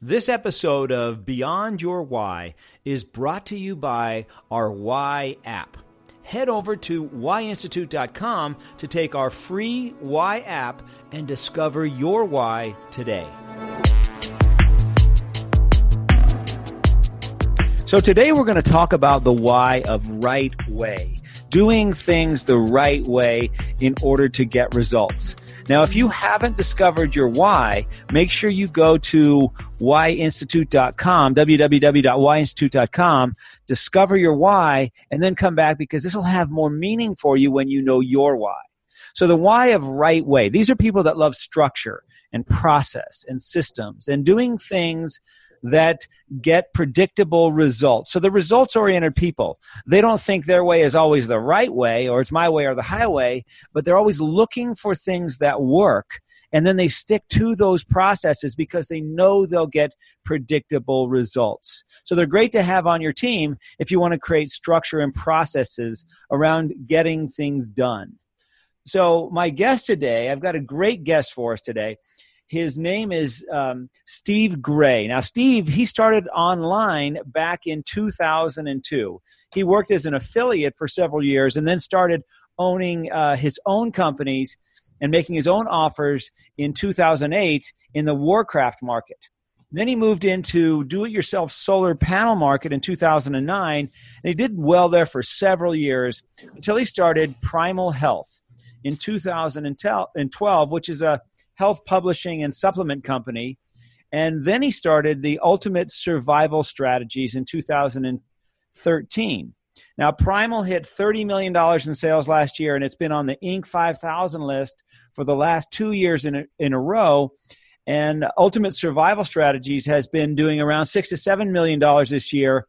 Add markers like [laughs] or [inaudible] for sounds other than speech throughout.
This episode of Beyond Your Why is brought to you by our Why app. Head over to whyinstitute.com to take our free Why app and discover your why today. So, today we're going to talk about the why of right way, doing things the right way in order to get results. Now, if you haven't discovered your why, make sure you go to whyinstitute.com, www.whyinstitute.com, discover your why, and then come back because this will have more meaning for you when you know your why. So the why of right way. These are people that love structure and process and systems and doing things that get predictable results. So the results oriented people, they don't think their way is always the right way or it's my way or the highway, but they're always looking for things that work. And then they stick to those processes because they know they'll get predictable results. So they're great to have on your team if you want to create structure and processes around getting things done. So, my guest today, I've got a great guest for us today. His name is um, Steve Gray. Now, Steve, he started online back in 2002. He worked as an affiliate for several years and then started owning uh, his own companies and making his own offers in 2008 in the Warcraft market. Then he moved into do-it-yourself solar panel market in 2009, and he did well there for several years until he started Primal Health in 2012, which is a health publishing and supplement company. And then he started the Ultimate Survival Strategies in 2013. Now, Primal hit $30 million in sales last year, and it's been on the Inc. 5000 list for the last two years in a, in a row. And Ultimate Survival Strategies has been doing around six to seven million dollars this year.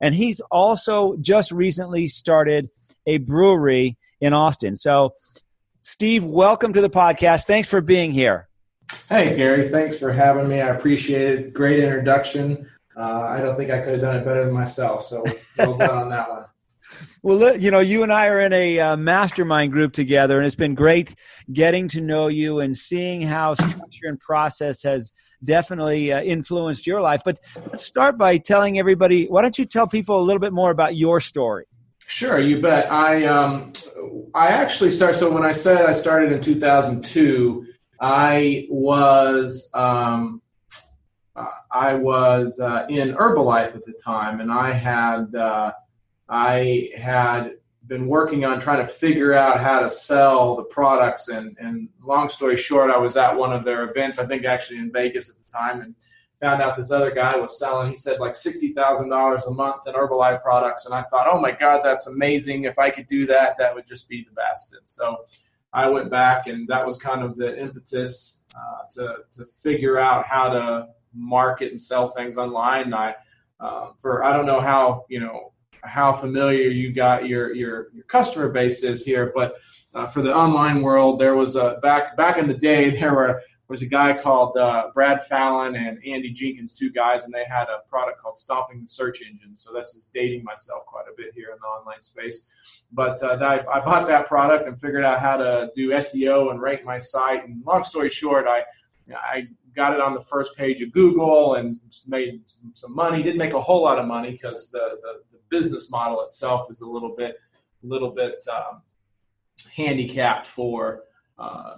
And he's also just recently started a brewery in Austin. So Steve, welcome to the podcast. Thanks for being here. Hey, Gary. Thanks for having me. I appreciate it. Great introduction. Uh, I don't think I could have done it better than myself. So well done on that one. [laughs] Well, you know, you and I are in a uh, mastermind group together, and it's been great getting to know you and seeing how structure and process has definitely uh, influenced your life. But let's start by telling everybody why don't you tell people a little bit more about your story? Sure, you bet. I um, I actually started. So when I said I started in 2002, I was um, I was uh, in Herbalife at the time, and I had uh, I had been working on trying to figure out how to sell the products. And, and long story short, I was at one of their events, I think actually in Vegas at the time, and found out this other guy was selling, he said like $60,000 a month in Herbalife products. And I thought, oh my God, that's amazing. If I could do that, that would just be the best. And so I went back, and that was kind of the impetus uh, to, to figure out how to market and sell things online. And I, uh, for I don't know how, you know, how familiar you got your, your, your customer base is here, but uh, for the online world, there was a back, back in the day, [laughs] there were, was a guy called uh, Brad Fallon and Andy Jenkins, two guys, and they had a product called Stomping the Search Engine. So that's just dating myself quite a bit here in the online space. But uh, I, I, bought that product and figured out how to do SEO and rank my site. And long story short, I I got it on the first page of Google and made some money. Didn't make a whole lot of money because the, the, the, business model itself is a little bit a little bit um, handicapped for. Uh,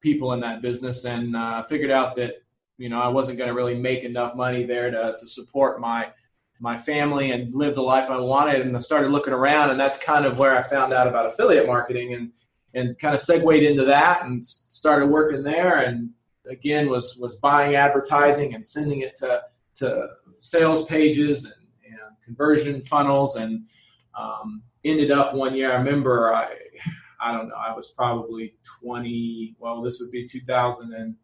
people in that business and uh, figured out that you know I wasn't going to really make enough money there to, to support my my family and live the life I wanted. And I started looking around, and that's kind of where I found out about affiliate marketing and and kind of segued into that and started working there. And again, was was buying advertising and sending it to to sales pages and, and conversion funnels and um, ended up one year. I remember I I don't know, I was probably 20, well, this would be 2000 and,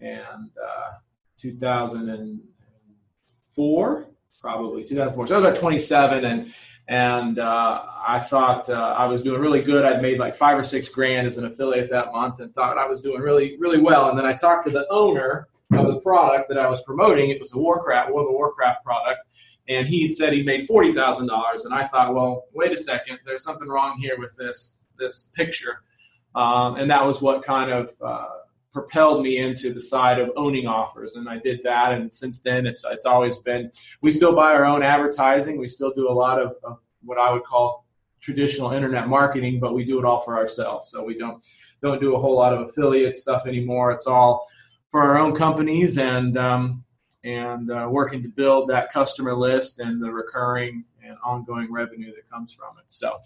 and uh, 2004, probably 2004. So I was about 27 and, and uh, I thought uh, I was doing really good. I'd made like five or six grand as an affiliate that month and thought I was doing really, really well. And then I talked to the owner of the product that I was promoting. It was a Warcraft, World of Warcraft product. And he had said he made $40,000. And I thought, well, wait a second, there's something wrong here with this this picture. Um, and that was what kind of uh, propelled me into the side of owning offers, and I did that. And since then, it's it's always been. We still buy our own advertising. We still do a lot of, of what I would call traditional internet marketing, but we do it all for ourselves. So we don't don't do a whole lot of affiliate stuff anymore. It's all for our own companies and um, and uh, working to build that customer list and the recurring and ongoing revenue that comes from it. So.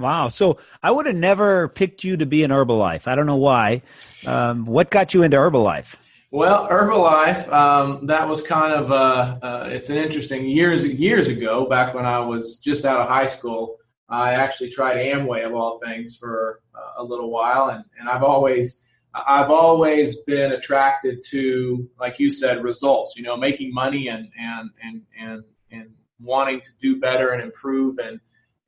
Wow. So I would have never picked you to be in Herbalife. I don't know why. Um, what got you into Herbalife? Well, Herbalife, um, that was kind of uh, uh, it's an interesting years years ago. Back when I was just out of high school, I actually tried Amway of all things for uh, a little while, and, and I've always I've always been attracted to, like you said, results. You know, making money and and and and and wanting to do better and improve and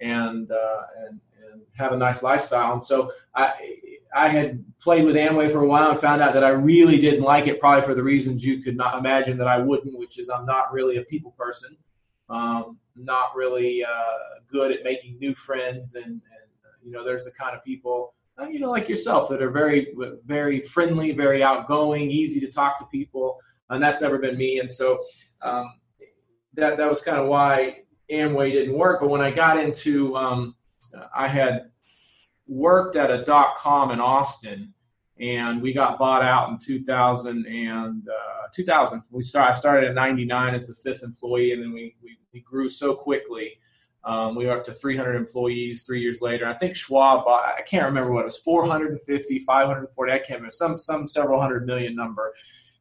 and uh, and and have a nice lifestyle. And so I I had played with Amway for a while and found out that I really didn't like it, probably for the reasons you could not imagine that I wouldn't, which is I'm not really a people person, um, not really uh, good at making new friends, and, and you know, there's the kind of people uh, you know, like yourself, that are very, very friendly, very outgoing, easy to talk to people, and that's never been me. And so um, that that was kind of why Amway didn't work. But when I got into, um, I had worked at a dot com in Austin, and we got bought out in 2000 and uh, 2000. We start, I started at 99 as the fifth employee, and then we, we, we grew so quickly um, we were up to 300 employees three years later. I think Schwab bought, I can't remember what it was, 450, 540, I can't remember, some, some several hundred million number.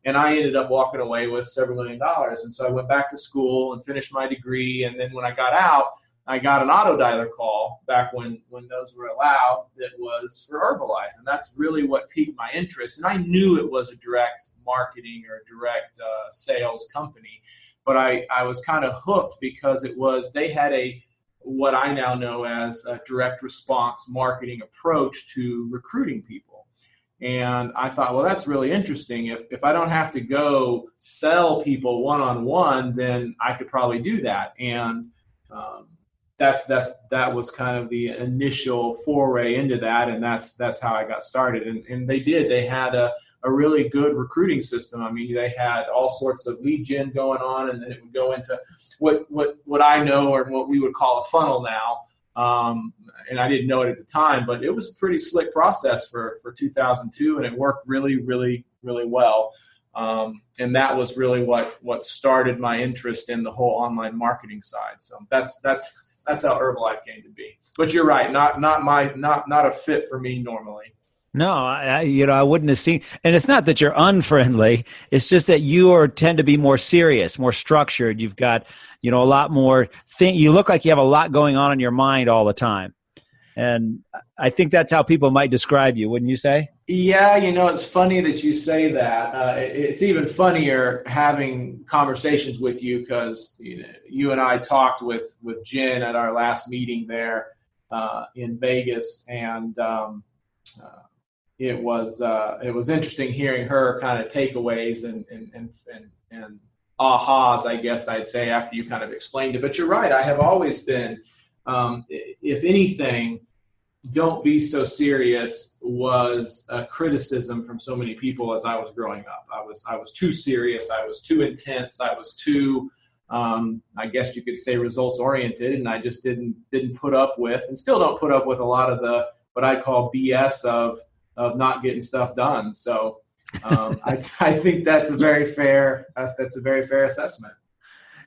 And I ended up walking away with several million dollars. And so I went back to school and finished my degree. And then when I got out, I got an auto dialer call back when, when those were allowed that was for Herbalife. And that's really what piqued my interest. And I knew it was a direct marketing or a direct uh, sales company. But I, I was kind of hooked because it was, they had a, what I now know as a direct response marketing approach to recruiting people. And I thought, well, that's really interesting. If, if I don't have to go sell people one on one, then I could probably do that. And um, that's that's that was kind of the initial foray into that, and that's that's how I got started. And, and they did. They had a, a really good recruiting system. I mean, they had all sorts of lead gen going on, and then it would go into what what what I know or what we would call a funnel now. Um, and I didn't know it at the time, but it was a pretty slick process for for 2002, and it worked really, really, really well. Um, and that was really what what started my interest in the whole online marketing side. So that's that's that's how Herbalife came to be. But you're right, not not my not not a fit for me normally. No, I, you know, I wouldn't have seen. And it's not that you're unfriendly. It's just that you are tend to be more serious, more structured. You've got, you know, a lot more thing. You look like you have a lot going on in your mind all the time. And I think that's how people might describe you, wouldn't you say? Yeah, you know, it's funny that you say that. Uh, it's even funnier having conversations with you because you, know, you and I talked with with Jen at our last meeting there uh, in Vegas, and um, uh, it was uh, it was interesting hearing her kind of takeaways and and and and, and ahas, I guess I'd say after you kind of explained it. But you're right. I have always been, um, if anything, don't be so serious was a criticism from so many people as I was growing up. I was I was too serious. I was too intense. I was too um, I guess you could say results oriented, and I just didn't didn't put up with, and still don't put up with a lot of the what I call BS of of not getting stuff done. So um, I, [laughs] I think that's a very fair uh, that's a very fair assessment.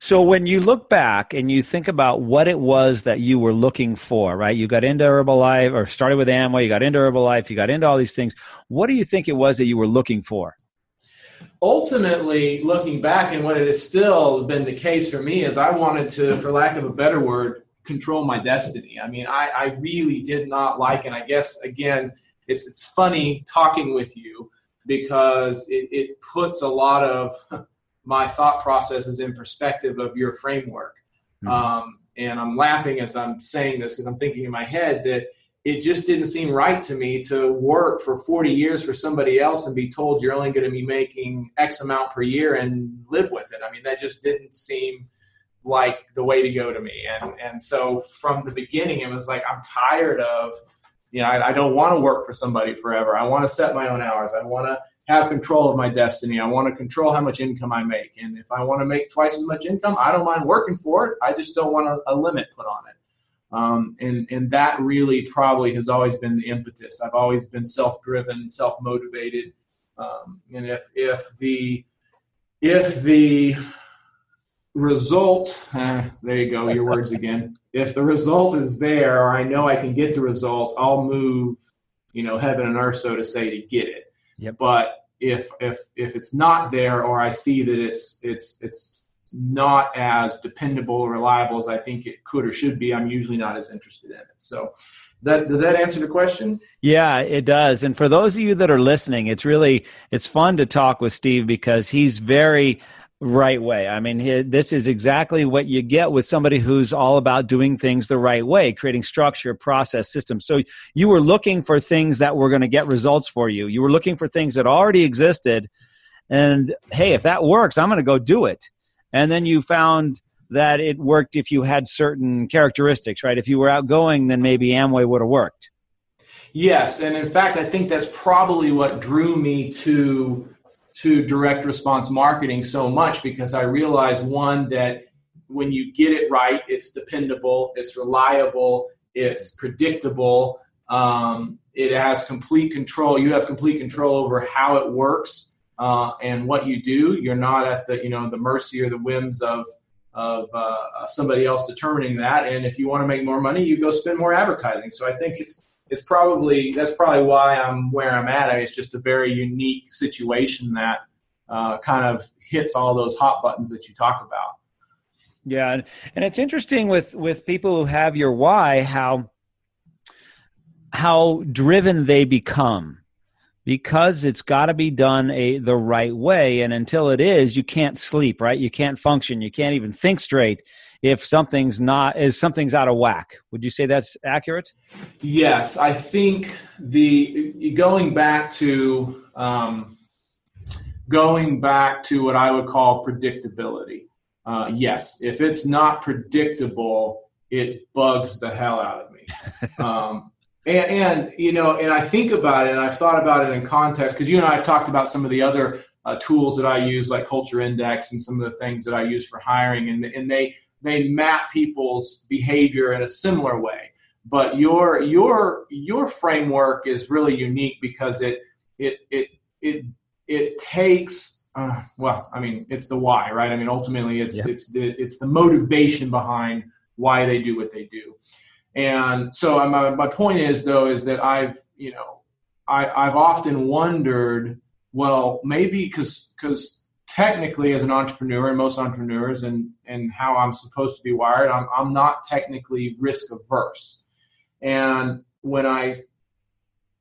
So when you look back and you think about what it was that you were looking for, right? You got into Herbalife or started with Amway, you got into Herbalife, you got into all these things. What do you think it was that you were looking for? Ultimately, looking back and what it has still been the case for me is I wanted to, for lack of a better word, control my destiny. I mean, I, I really did not like, and I guess again, it's it's funny talking with you because it, it puts a lot of [laughs] my thought processes in perspective of your framework. Mm-hmm. Um, and I'm laughing as I'm saying this because I'm thinking in my head that it just didn't seem right to me to work for 40 years for somebody else and be told you're only going to be making X amount per year and live with it. I mean, that just didn't seem like the way to go to me. And and so from the beginning, it was like I'm tired of you know, I, I don't want to work for somebody forever. I want to set my own hours. I want to have control of my destiny. I want to control how much income I make. And if I want to make twice as much income, I don't mind working for it. I just don't want a, a limit put on it. Um, and, and that really probably has always been the impetus. I've always been self-driven, self-motivated. Um, and if, if the, if the result, uh, there you go, your words again. If the result is there, or I know I can get the result, I'll move, you know, heaven and earth, so to say, to get it. Yep. But if if if it's not there, or I see that it's it's it's not as dependable or reliable as I think it could or should be, I'm usually not as interested in it. So does that does that answer the question? Yeah, it does. And for those of you that are listening, it's really it's fun to talk with Steve because he's very right way. I mean, this is exactly what you get with somebody who's all about doing things the right way, creating structure, process, systems. So you were looking for things that were going to get results for you. You were looking for things that already existed. And hey, if that works, I'm going to go do it. And then you found that it worked if you had certain characteristics, right? If you were outgoing, then maybe Amway would have worked. Yes. And in fact, I think that's probably what drew me to to direct response marketing so much because I realized one that when you get it right, it's dependable, it's reliable, it's predictable, um, it has complete control. You have complete control over how it works uh, and what you do. You're not at the you know the mercy or the whims of of uh, somebody else determining that. And if you want to make more money, you go spend more advertising. So I think it's it's probably that's probably why I'm where I'm at. It's just a very unique situation that uh, kind of hits all those hot buttons that you talk about. Yeah, and it's interesting with with people who have your why how how driven they become because it's got to be done a the right way and until it is you can't sleep right you can't function you can't even think straight if something's not is something's out of whack. Would you say that's accurate? Yes, I think the going back to um, going back to what I would call predictability. Uh, yes, if it's not predictable, it bugs the hell out of me. [laughs] Um, and, and, you know, and I think about it, and I've thought about it in context because you and I have talked about some of the other uh, tools that I use, like Culture Index, and some of the things that I use for hiring, and and they they map people's behavior in a similar way. But your your your framework is really unique because it it it it it takes uh, well, I mean, it's the why, right? I mean, ultimately, it's yeah. it's the it's the motivation behind why they do what they do. And so, uh, my my point is though is that I've you know I I've often wondered, well, maybe because because technically as an entrepreneur and most entrepreneurs and and how I'm supposed to be wired, I'm I'm not technically risk averse. And when I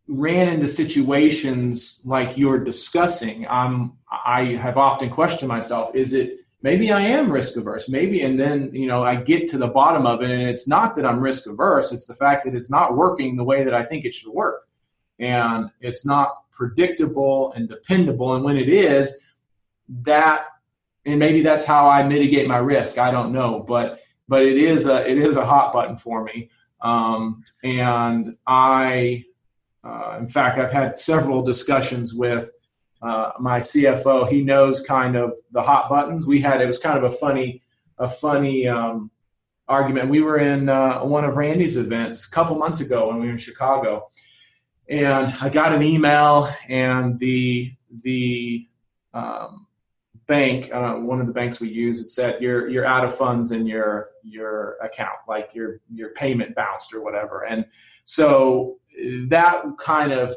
ran into situations like you're discussing, I'm I have often questioned myself, is it maybe I am risk averse? Maybe and then, you know, I get to the bottom of it and it's not that I'm risk averse, it's the fact that it's not working the way that I think it should work. And it's not predictable and dependable. And when it is, that and maybe that's how I mitigate my risk. I don't know, but but it is a it is a hot button for me. Um, and I, uh, in fact, I've had several discussions with uh, my CFO. He knows kind of the hot buttons. We had it was kind of a funny a funny um, argument. We were in uh, one of Randy's events a couple months ago when we were in Chicago, and I got an email, and the the um, bank, uh, one of the banks we use, it said you're you're out of funds in your your account, like your your payment bounced or whatever. And so that kind of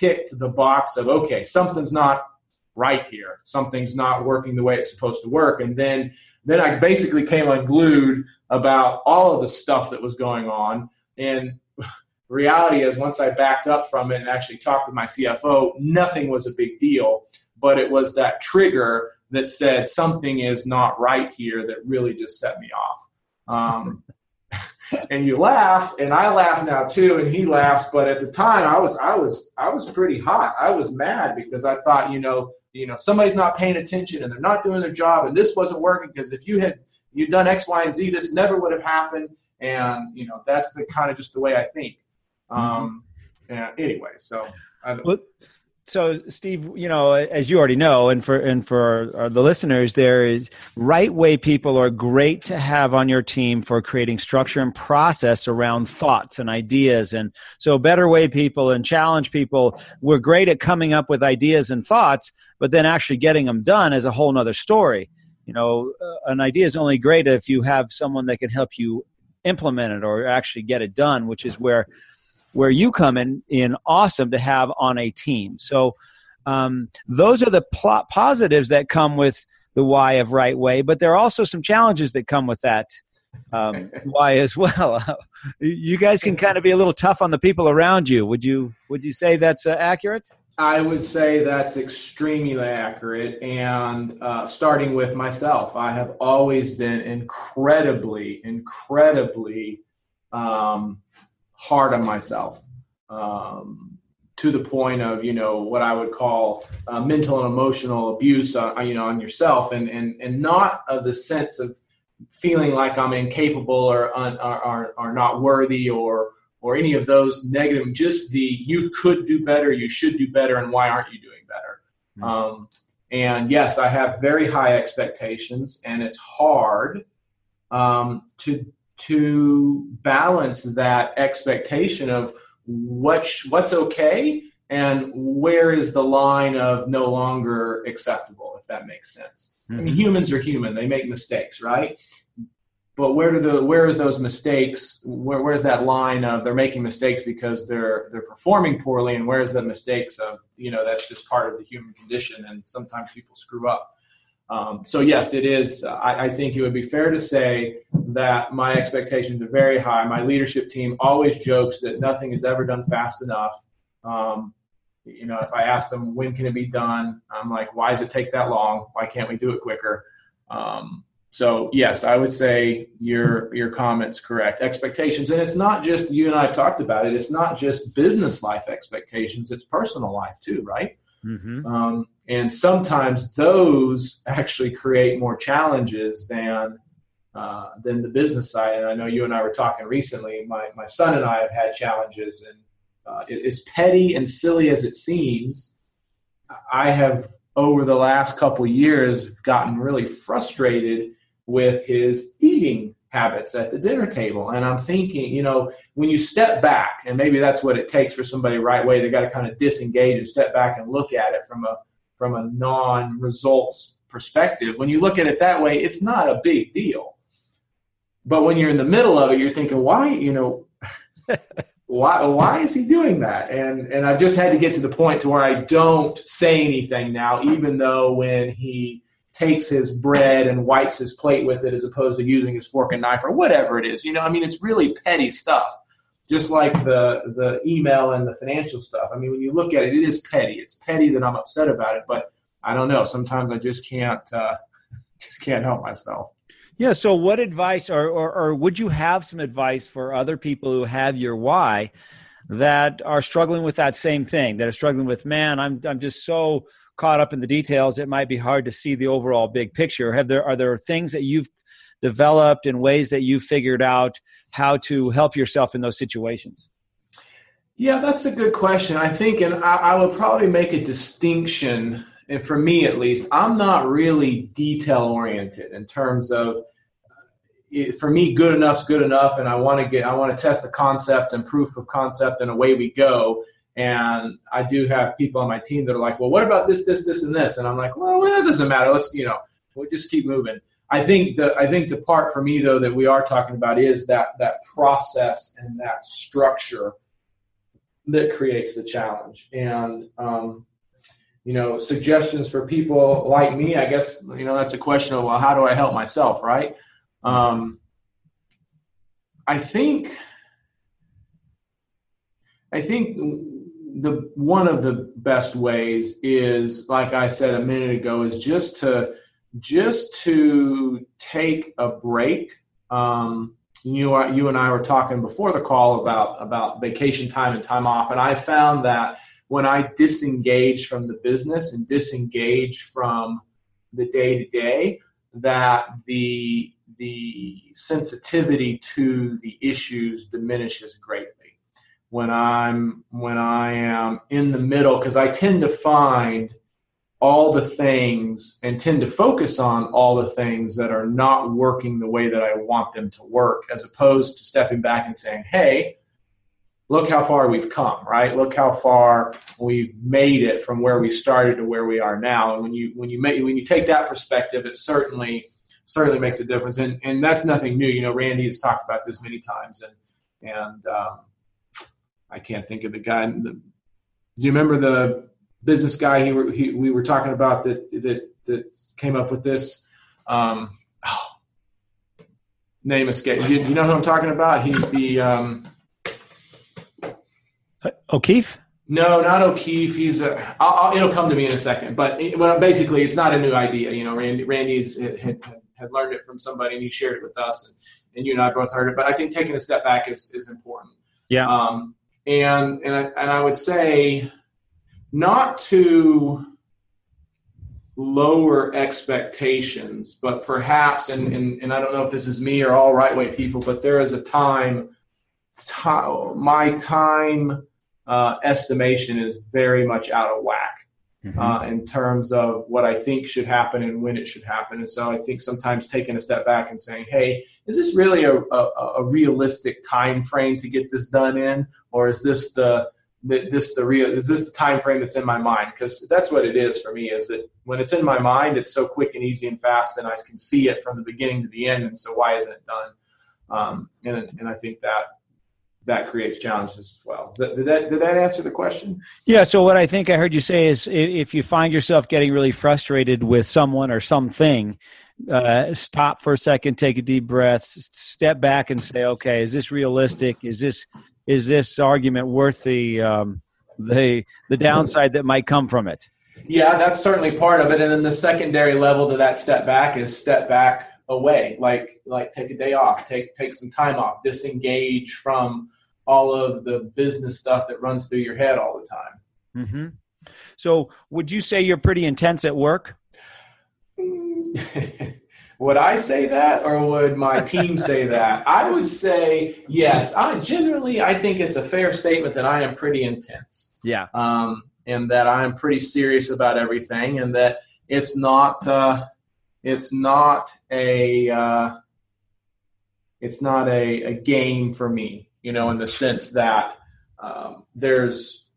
ticked the box of okay, something's not right here. Something's not working the way it's supposed to work. And then then I basically came unglued about all of the stuff that was going on. And [laughs] reality is once I backed up from it and actually talked with my CFO, nothing was a big deal. But it was that trigger that said something is not right here that really just set me off. Um, [laughs] and you laugh, and I laugh now too, and he laughs. But at the time, I was I was I was pretty hot. I was mad because I thought, you know, you know, somebody's not paying attention and they're not doing their job, and this wasn't working because if you had you done X, Y, and Z, this never would have happened. And you know, that's the kind of just the way I think. Um, yeah, anyway, so. Well, so steve you know as you already know and for and for the listeners there is right way people are great to have on your team for creating structure and process around thoughts and ideas. And so better way people and challenge people we're great at coming up with ideas and thoughts but then actually getting them done is a whole nother story. You know uh, an idea is only great if you have someone that can help you implement it or actually get it done which is where where you come in in awesome to have on a team. So um, those are the positives that come with the why of right way, but there are also some challenges that come with that um, [laughs] why as well. [laughs] you guys can kind of be a little tough on the people around you. Would you would you say that's uh, accurate? I would say that's extremely accurate. And uh, starting with myself, I have always been incredibly, incredibly um, hard on myself um, to the point of you know what I would call uh, mental and emotional abuse on, uh, you know on yourself and and and not of the sense of feeling like I'm incapable or un, or, or, not worthy or or any of those negative just the you could do better you should do better and why aren't you doing better mm-hmm. um, and yes I have very high expectations and it's hard um, to to balance that expectation of what what's okay and where is the line of no longer acceptable if that makes sense mm-hmm. i mean mm-hmm. humans are human they make mistakes right but where do the where is those mistakes where, where's that line of they're making mistakes because they're they're performing poorly and where's the mistakes of you know that's just part of the human condition and sometimes people screw up um, so yes, it is. I, I, think it would be fair to say that my expectations are very high. My leadership team always jokes that nothing is ever done fast enough. Um, you know, if I ask them when can it be done, I'm like, why does it take that long? Why can't we do it quicker? Um, so yes, I would say your your comments correct. Expectations, and it's not just you and I have talked about it. It's not just business life expectations; it's personal life too, right? Mm-hmm. Um, and sometimes those actually create more challenges than uh, than the business side. And I know you and I were talking recently. My my son and I have had challenges, and uh, as petty and silly as it seems, I have over the last couple years gotten really frustrated with his eating habits at the dinner table. And I'm thinking, you know, when you step back, and maybe that's what it takes for somebody right way, they got to kind of disengage and step back and look at it from a from a non-results perspective. When you look at it that way, it's not a big deal. But when you're in the middle of it, you're thinking, why, you know, [laughs] why why is he doing that? And and I've just had to get to the point to where I don't say anything now, even though when he takes his bread and wipes his plate with it as opposed to using his fork and knife or whatever it is. You know, I mean, it's really petty stuff, just like the the email and the financial stuff. I mean, when you look at it, it is petty. It's petty that I'm upset about it, but I don't know. Sometimes I just can't uh, [laughs] just can't help myself. Yeah. So, what advice, or, or or would you have some advice for other people who have your why? That are struggling with that same thing, that are struggling with, man, I'm I'm just so caught up in the details, it might be hard to see the overall big picture. Have there are there things that you've developed and ways that you've figured out how to help yourself in those situations? Yeah, that's a good question. I think, and I, I would probably make a distinction, and for me at least, I'm not really detail oriented in terms of eh, for me, good enough's good enough, and I want to get, I want to test the concept and proof of concept, and away we go. And I do have people on my team that are like, well, what about this, this, this, and this? And I'm like, well, that doesn't matter. Let's, you know, we'll just keep moving. I think the I think the part for me though that we are talking about is that that process and that structure that creates the challenge. And um, you know, suggestions for people like me, I guess you know that's a question of well, how do I help myself, right? Um, I think I think the one of the best ways is like i said a minute ago is just to just to take a break. Um, you you and i were talking before the call about about vacation time and time off and i found that when i disengage from the business and disengage from the day to day that the the sensitivity to the issues diminishes greatly when I'm when I am in the middle because I tend to find all the things and tend to focus on all the things that are not working the way that I want them to work, as opposed to stepping back and saying, hey, look how far we've come, right? Look how far we've made it from where we started to where we are now. And when you when you make when you take that perspective, it certainly certainly makes a difference. And and that's nothing new. You know, Randy has talked about this many times, and and um, I can't think of the guy. Do you remember the business guy he, he we were talking about that that that came up with this. Um, oh, name escape. You, you, know who I'm talking about? He's the um, O'Keefe. No, not O'Keefe. He's a. I'll, I'll, it'll come to me in a second. But it, well, basically, it's not a new idea. You know, Randy Randy's had, had, had, learned it from somebody, and he shared it with us, and, and you and I both heard it. But I think taking a step back is is important. Yeah. Um, and and I, and I would say not to lower expectations, but perhaps, and, and, and I don't know if this is me or all right way people, but there is a time, my time uh, estimation is very much out of whack. Mm-hmm. Uh, in terms of what I think should happen and when it should happen. And so I think sometimes taking a step back and saying, "Hey, is this really a, a, a realistic time frame to get this done in, or is this the this the real is this the time frame that's in my mind because that's what it is for me is that when it's in my mind it's so quick and easy and fast and i can see it from the beginning to the end and so why isn't it done um, and, and i think that that creates challenges as well did, that, did that answer the question yeah so what i think i heard you say is if you find yourself getting really frustrated with someone or something uh, stop for a second, take a deep breath, step back, and say, "Okay, is this realistic? Is this is this argument worth the um, the the downside that might come from it? Yeah, that's certainly part of it. And then the secondary level to that step back is step back away, like like take a day off, take take some time off, disengage from all of the business stuff that runs through your head all the time. Mm-hmm. So, would you say you're pretty intense at work? [laughs] would I say that or would my team [laughs] say that? I would say yes. I generally I think it's a fair statement that I am pretty intense. Yeah. Um, and that I am pretty serious about everything, and that it's not uh, it's not a uh, it's not a, a game for me. You know, in the sense that um, there's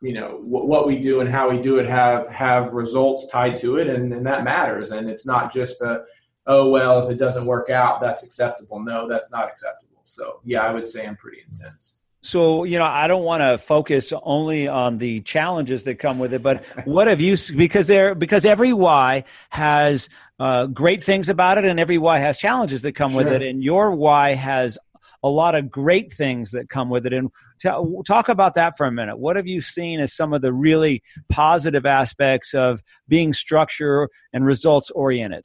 you know w- what we do and how we do it have have results tied to it, and, and that matters. And it's not just a oh well if it doesn't work out that's acceptable no that's not acceptable so yeah i would say i'm pretty intense so you know i don't want to focus only on the challenges that come with it but what have you because there because every why has uh, great things about it and every why has challenges that come sure. with it and your why has a lot of great things that come with it. And t- talk about that for a minute. What have you seen as some of the really positive aspects of being structure and results oriented?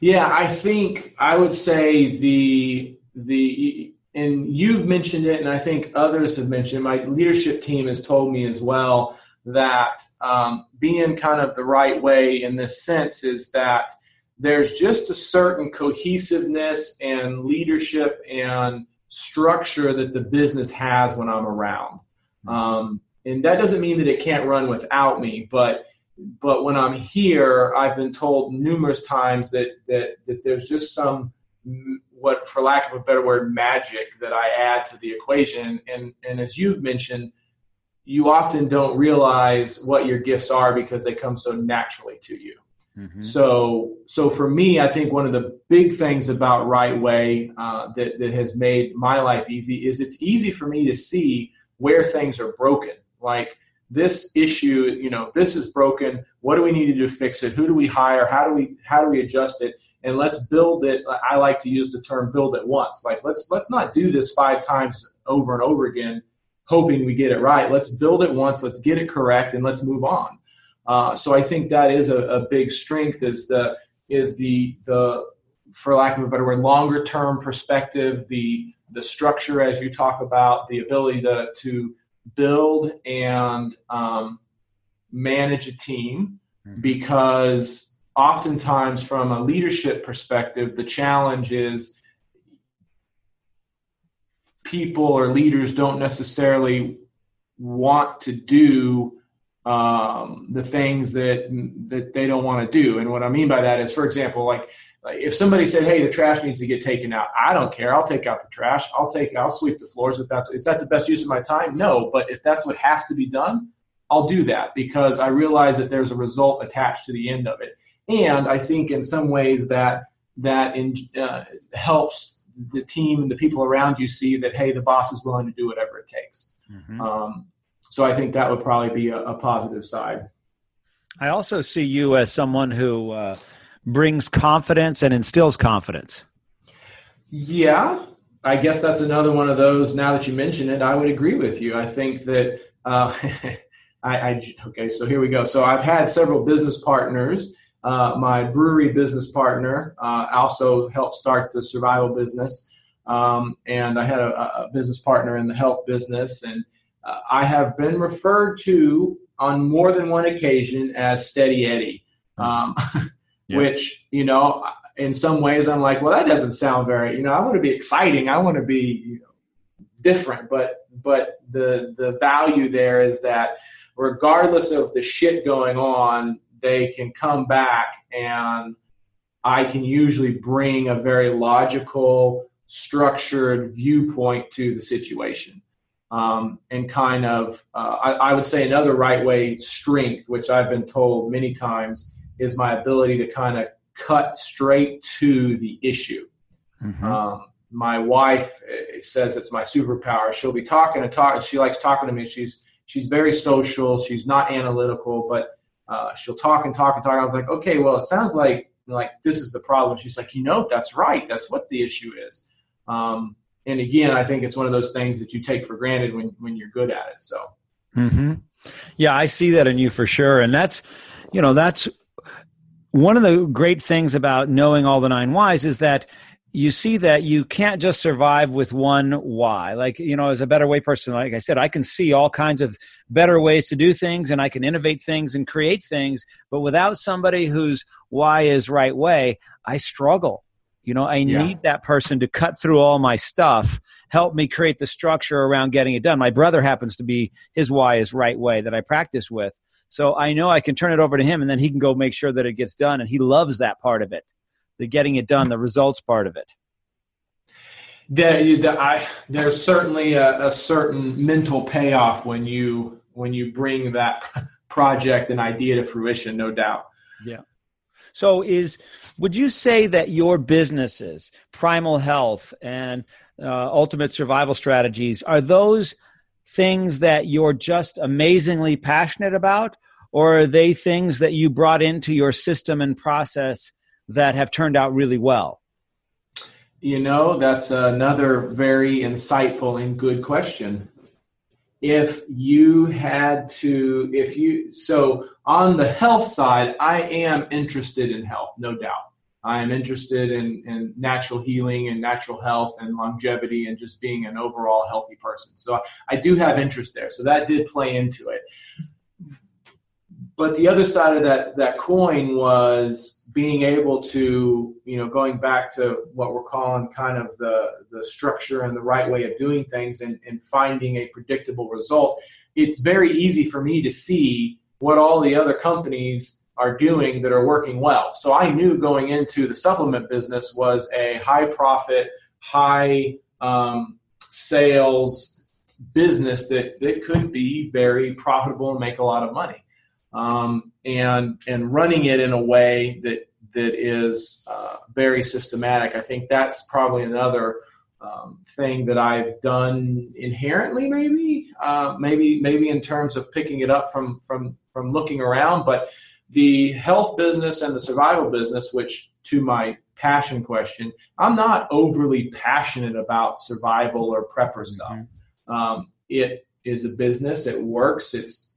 Yeah, I think I would say the the and you've mentioned it, and I think others have mentioned. My leadership team has told me as well that um, being kind of the right way in this sense is that there's just a certain cohesiveness and leadership and structure that the business has when I'm around. Um, and that doesn't mean that it can't run without me, but but when I'm here, I've been told numerous times that that that there's just some what, for lack of a better word, magic that I add to the equation. And and as you've mentioned, you often don't realize what your gifts are because they come so naturally to you. Mm-hmm. So, so for me, I think one of the big things about Right Way uh, that that has made my life easy is it's easy for me to see where things are broken. Like this issue, you know, this is broken. What do we need to do to fix it? Who do we hire? How do we how do we adjust it? And let's build it. I like to use the term build it once. Like let's let's not do this five times over and over again, hoping we get it right. Let's build it once. Let's get it correct, and let's move on. Uh, so I think that is a, a big strength. Is the is the the for lack of a better word, longer term perspective, the the structure as you talk about, the ability to to build and um, manage a team mm-hmm. because oftentimes from a leadership perspective the challenge is people or leaders don't necessarily want to do um, the things that that they don't want to do. And what I mean by that is, for example, like if somebody said, "Hey, the trash needs to get taken out," I don't care. I'll take out the trash. I'll take. I'll sweep the floors. If that's is that the best use of my time? No. But if that's what has to be done, I'll do that because I realize that there's a result attached to the end of it. And I think in some ways that that in, uh, helps the team and the people around you see that hey, the boss is willing to do whatever it takes. Mm-hmm. Um, so I think that would probably be a, a, positive side. I also see you as someone who uh, brings confidence and instills confidence. Yeah, I guess that's another one of those. Now that you mention it, I would agree with you. I think that. Uh, [laughs] I, I, okay, so here we go. So I've had several business partners. Uh, my brewery business partner uh, also helped start the survival business, um, and I had a, a, business partner in the health business, and uh, I have been referred to on more than one occasion as Steady Eddie, um, [laughs] yeah. which you know, in some ways, I'm like, well, that doesn't sound very. You know, I want to be exciting. I want to be you know, different, but but the the value there is that regardless of the shit going on, they can come back and I can usually bring a very logical, structured viewpoint to the situation. Um, and kind of, uh, I, I, would say another right way strength, which I've been told many times, is my ability to kind of cut straight to the issue. Mm-hmm. Um, my wife eh, says it's my superpower. She'll be talking and talk. She likes talking to me. She's she's very social. She's not analytical, but uh, she'll talk and talk and talk. I was like, okay, well, it sounds like like this is the problem. She's like, you know, that's right. That's what the issue is. Um, and again, I think it's one of those things that you take for granted when when you're good at it. So, mm-hmm. yeah, I see that in you for sure, and that's you know that's one of the great things about knowing all the nine whys is that you see that you can't just survive with one why. Like, you know, as a better way person, like I said, I can see all kinds of better ways to do things and I can innovate things and create things. But without somebody whose why is right way, I struggle. You know, I yeah. need that person to cut through all my stuff, help me create the structure around getting it done. My brother happens to be his why is right way that I practice with. So I know I can turn it over to him and then he can go make sure that it gets done. And he loves that part of it the getting it done, the results part of it? The, the, I, there's certainly a, a, certain mental payoff when you when you bring that [laughs] project and idea to fruition, no doubt. Yeah. So, is would you say that your businesses, Primal Health and uh, Ultimate Survival Strategies, are those things that you're just amazingly passionate about, or are they things that you brought into your system and process that have turned out really well? You know, that's another very insightful and good question. If you had to, if you, so on the health side, I am interested in health, no doubt. I am interested in, in natural healing and natural health and longevity and just being an overall healthy person. So I do have interest there. So that did play into it. But the other side of that, that coin was being able to, you know, going back to what we're calling kind of the, the structure and the right way of doing things and, and finding a predictable result, it's very easy for me to see what all the other companies are doing that are working well. So I knew going into the supplement business was a high profit, high um, sales business that, that could be very profitable and make a lot of money. Um, and and running it in a way that that is uh, very systematic. I think that's probably another um, thing that I've done inherently, maybe, uh, maybe, maybe in terms of picking it up from from from looking around. But the health business and the survival business, which to my passion question, I'm not overly passionate about survival or prepper stuff. Mm-hmm. Um, it is a business. It works. It's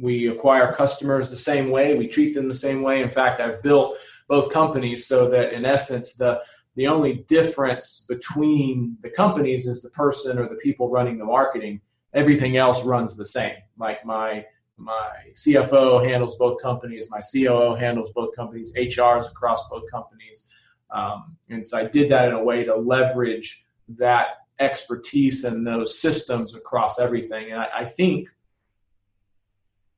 we acquire customers the same way we treat them the same way in fact i've built both companies so that in essence the the only difference between the companies is the person or the people running the marketing. Everything else runs the same. Like my my cfo handles both companies my coo handles both companies hr's across both companies. Um, and so i did that in a way to leverage that expertise and those systems across everything. And I, I think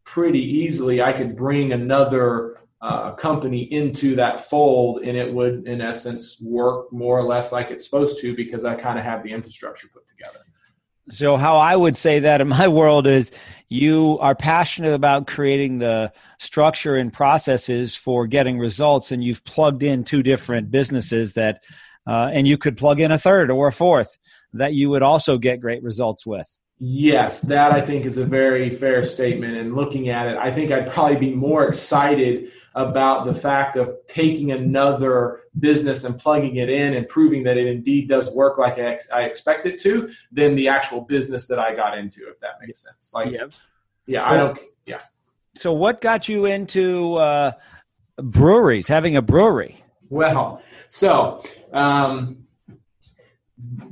pretty easily I could bring another uh, company into that fold and it would, in essence, work more or less like it's supposed to because I kind of have the infrastructure put together. So, how I would say that in [laughs] my world is you are passionate about creating the structure and processes for getting results, and you've plugged in two different businesses that, uh, and you could plug in a third or a fourth that you would also get great results with. Yes, that I think is a very fair statement. And looking at it, I think I'd probably be more excited about the fact of taking another business and plugging it in and proving that it indeed does work like I, ex- I expect it to than the actual business that I got into, if that makes sense. Like, yeah, yeah so, I don't, yeah. So, what got you into uh, breweries, having a brewery? Well, so um,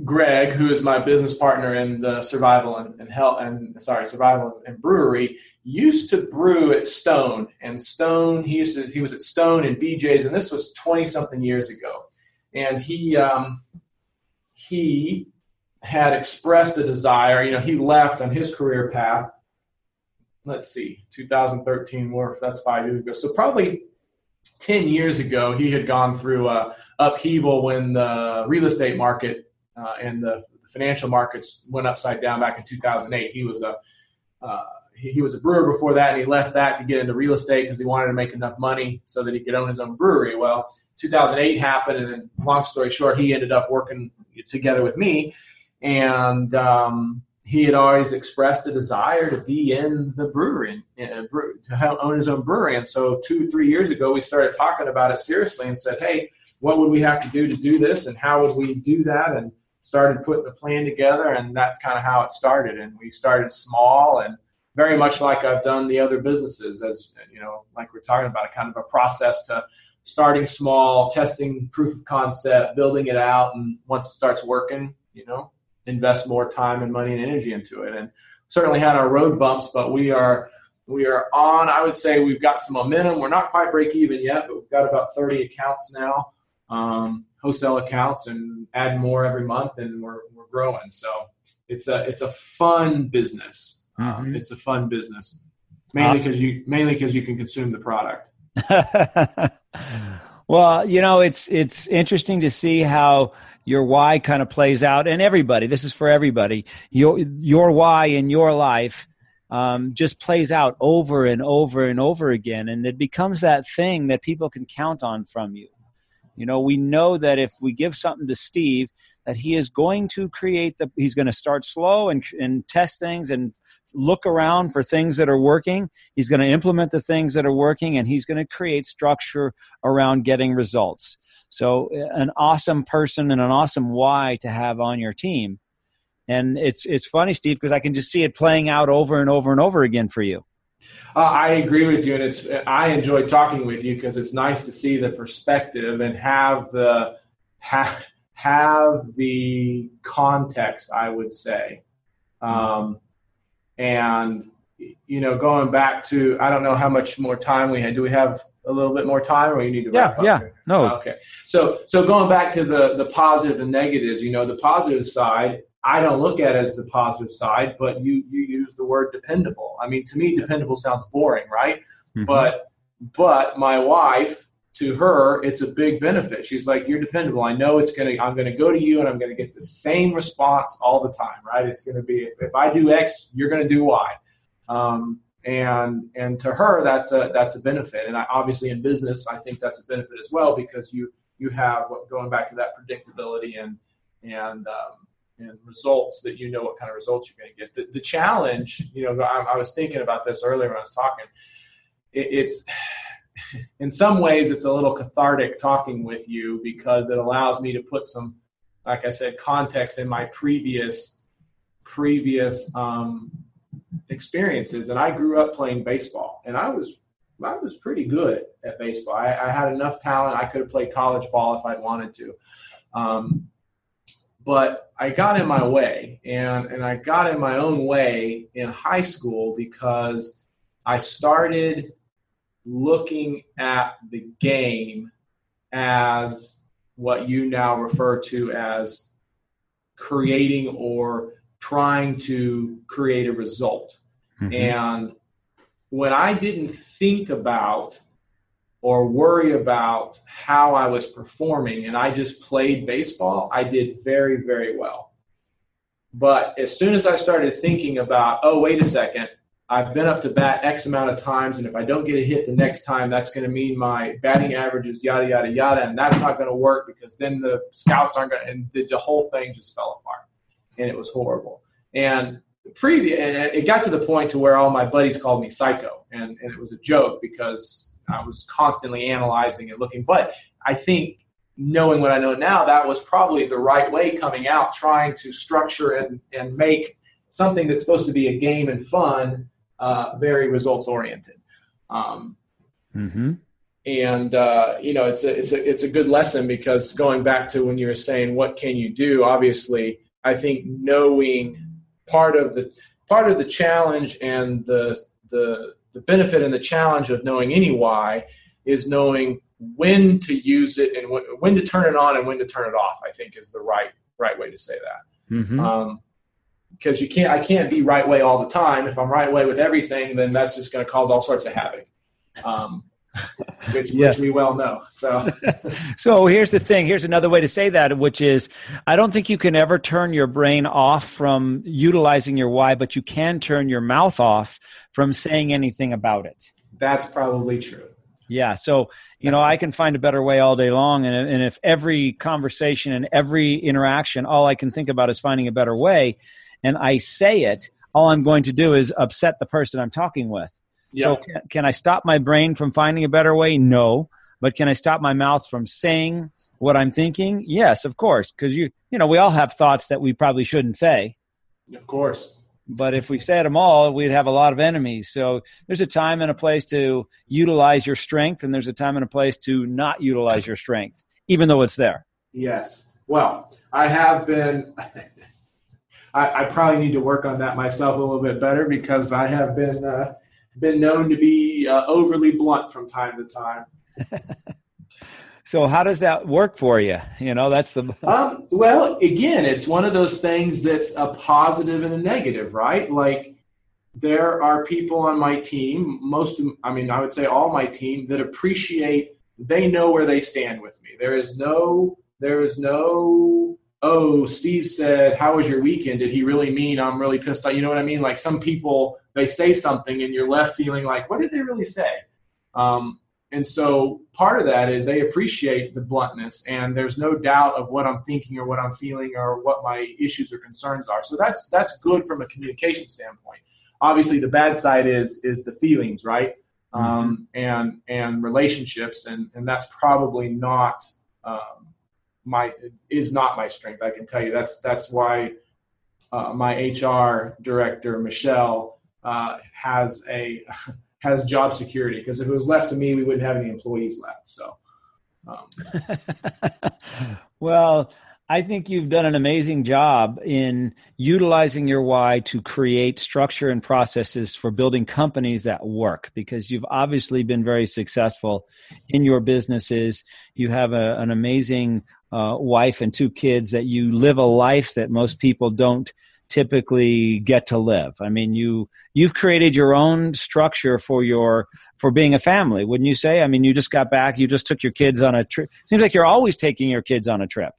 Greg, who is my business partner in the survival and, and health and sorry, survival and brewery, used to brew at Stone. And Stone, he used to he was at Stone and BJ's, and this was twenty something years ago. And he um, he had expressed a desire. You know, he left on his career path. Let's see, 2013. More that's five years ago. So probably 10 years ago, he had gone through a upheaval when the real estate market uh, and the, financial markets went upside down back in 2008. He was a uh, he, was a brewer before that, and he left that to get into real estate because he wanted to make enough money so that he could own his own brewery. Well, 2008 happened, and long story short, he ended up working together with me, and um, he had always expressed a desire to be in the brewery and to own his own brewery. And so, two three years ago, we started talking about it seriously and said, "Hey, what would we have to do to do this, and how would we do that?" and started putting the plan together, and that's kind of how it started. And we started small and very much like I've done the other businesses, as you know, like we're talking about, a kind of a process to starting small, testing proof of concept, building it out, and once it starts working, you know, invest more time and money and energy into it. And certainly had our road bumps, but we are we are on. I would say we've got some momentum. We're not quite break even yet, but we've got about 30 accounts now. Um, wholesale accounts and add more every month, and we're we're growing. So it's a it's a fun business. Um, mm-hmm. It's a fun business, mainly because awesome. you mainly because you can consume the product. [laughs] well, you know, it's it's interesting to see how your why kind of plays out, and everybody. This is for everybody. Your your why in your life. Um, just plays out over and over and over again, and it becomes that thing that people can count on from you. You know, we know that if we give something to Steve, that he is going to create the, he's going to start slow and, and test things and look around for things that are working. He's going to implement the things that are working and he's going to create structure around getting results. So, an awesome person and an awesome why to have on your team. And it's it's funny, Steve, because I can just see it playing out over and over and over again for you. Uh, I agree with you, and it's I enjoy talking with you because it's nice to see the perspective and have the have have the context. I would say, um, and you know, going back to I don't know how much more time we had. Do we have a little bit more time, or you need to wrap up? yeah, yeah, here? no, okay. So so going back to the the positive and negatives. You know, the positive side I don't look at as the positive side, but you you use the word dependable. I mean, to me, dependable sounds boring, right? Mm-hmm. But but my wife, to her, it's a big benefit. She's like, "You're dependable. I know it's gonna. I'm gonna go to you, and I'm gonna get the same response all the time, right? It's gonna be if, if I do X, you're gonna do Y." Um, and and to her, that's a that's a benefit. And I, obviously, in business, I think that's a benefit as well because you you have going back to that predictability and and um, and results that you know what kind of results you're going to get. The, the challenge, you know, I, I, was thinking about this earlier when I was talking. It, it's in some ways it's a little cathartic talking with you because it allows me to put some, like I said, context in my previous previous um, experiences. And I grew up playing baseball, and I was I was pretty good at baseball. I, I had enough talent. I could have played college ball if I'd wanted to. Um, but I got in my way, and, and I got in my own way in high school because I started looking at the game as what you now refer to as creating or trying to create a result. Mm-hmm. And when I didn't think about or worry about how I was performing and I just played baseball, I did very, very well. But as soon as I started thinking about, oh, wait a second, I've been up to bat X amount of times, and if I don't get a hit the next time, that's going to mean my batting average is yada, yada, yada, and that's not going to work because then the scouts aren't going to, and the, the whole thing just fell apart. And it was horrible. And previous, and it got to the point to where all my buddies called me psycho, and, and it was a joke because I was constantly analyzing and looking. But I think knowing what I know now, that was probably the right way coming out, trying to structure and, and make something that's supposed to be a game and fun uh, very results oriented. Um, mm-hmm. And uh, you know, it's a it's a it's a good lesson because going back to when you were saying what can you do, obviously, I think knowing part of the part of the challenge and the the the benefit and the challenge of knowing any why is knowing when to use it and when, when to turn it on and when to turn it off. I think is the right right way to say that. Mm-hmm. Um, because you can't, I can't be right way all the time. If I'm right way with everything, then that's just going to cause all sorts of havoc. Um, [laughs] which, yeah. which, we well know. So, [laughs] so here's the thing. Here's another way to say that, which is, I don't think you can ever turn your brain off from utilizing your why, but you can turn your mouth off from saying anything about it. That's probably true. Yeah. So, you know, I can find a better way all day long. And, and if every conversation and every interaction, all I can think about is finding a better way, and I say it, all I'm going to do is upset the person I'm talking with. Yep. So, can, can I stop my brain from finding a better way? No. But can I stop my mouth from saying what I'm thinking? Yes, of course. Because you, you know, we all have thoughts that we probably shouldn't say. Of course. But if we said them all, we'd have a lot of enemies. So there's a time and a place to utilize your strength, and there's a time and a place to not utilize your strength, even though it's there. Yes. Well, I have been. [laughs] I, I probably need to work on that myself a little bit better because I have been uh, been known to be uh, overly blunt from time to time. [laughs] so how does that work for you? You know that's the [laughs] um, well again it's one of those things that's a positive and a negative right? Like there are people on my team most i mean i would say all my team that appreciate they know where they stand with me. There is no there is no oh steve said how was your weekend did he really mean i'm really pissed off you know what i mean like some people they say something and you're left feeling like what did they really say um, and so part of that is they appreciate the bluntness and there's no doubt of what I'm thinking or what I'm feeling or what my issues or concerns are. So that's that's good from a communication standpoint. Obviously the bad side is is the feelings, right? Mm-hmm. Um, and and relationships and and that's probably not um, my is not my strength. I can tell you that's that's why uh, my HR director Michelle uh, has a [laughs] has job security because if it was left to me, we wouldn't have any employees left. So, um. [laughs] well, I think you've done an amazing job in utilizing your why to create structure and processes for building companies that work because you've obviously been very successful in your businesses. You have a, an amazing uh, wife and two kids that you live a life that most people don't typically get to live. I mean, you you've created your own structure for your for being a family, wouldn't you say? I mean, you just got back, you just took your kids on a trip. Seems like you're always taking your kids on a trip.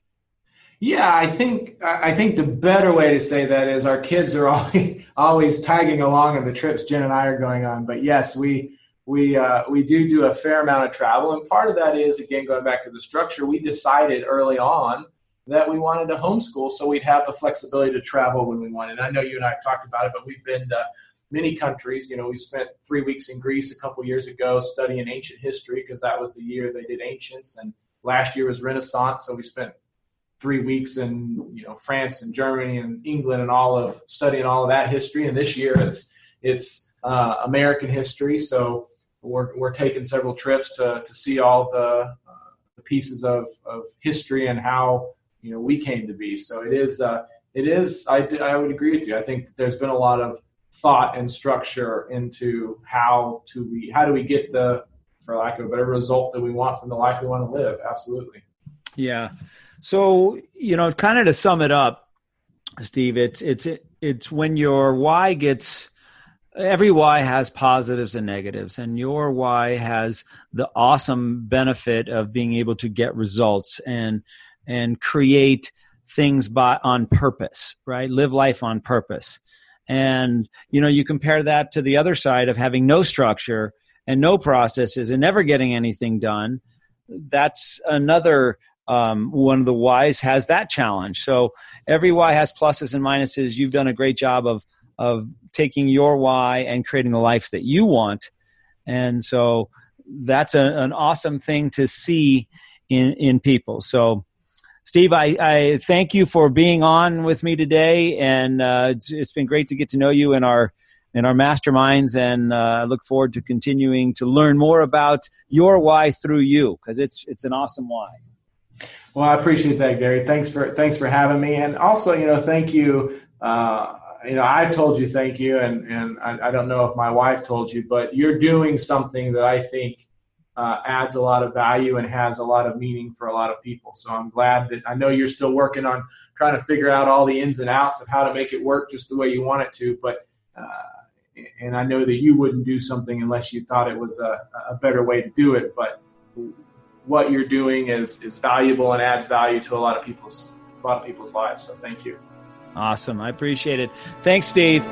Yeah, I think I think the better way to say that is our kids are [laughs] always always tagging along on the trips Jen and I are going on. But yes, we we uh, we do do a fair amount of travel, and part of that is again going back to the structure. We decided early on that we wanted to homeschool so we'd have the flexibility to travel when we wanted. I know you and I have talked about it, but we've been to many countries. You know, we spent three weeks in Greece a couple years ago studying ancient history because that was the year they did ancients, and last year was Renaissance, so we spent three weeks in you know France and Germany and England and all of studying all of that history. And this year it's it's uh, American history, so we're we're taking several trips to to see all the, uh, the pieces of, of history and how you know we came to be. So it is uh, it is I, I would agree with you. I think there's been a lot of thought and structure into how to we how do we get the for lack of a better result that we want from the life we want to live. Absolutely. Yeah. So you know, kind of to sum it up, Steve. It's it's it's when your why gets every why has positives and negatives and your why has the awesome benefit of being able to get results and and create things by on purpose right live life on purpose and you know you compare that to the other side of having no structure and no processes and never getting anything done that's another um, one of the whys has that challenge so every why has pluses and minuses you've done a great job of of taking your why and creating the life that you want. And so that's a, an awesome thing to see in, in people. So, Steve, I, I thank you for being on with me today, and uh, it's, it's been great to get to know you in our in our masterminds, and uh, I look forward to continuing to learn more about your why through you because it's it's an awesome why. Well, I appreciate that, Gary. Thanks for thanks for having me, and also, you know, thank you. Uh, you know, I told you thank you, and and I, I, don't know if my wife told you, but you're doing something that I think uh, adds a lot of value and has a lot of meaning for a lot of people. So I'm glad that I know you're still working on trying to figure out all the ins and outs of how to make it work just the way you want it to, but. Uh, and I know that you wouldn't do something unless you thought it was a, a better way to do it. But what you're doing is is valuable and adds value to a lot of people's a lot of people's lives. So thank you. Awesome. I appreciate it. Thanks, Steve.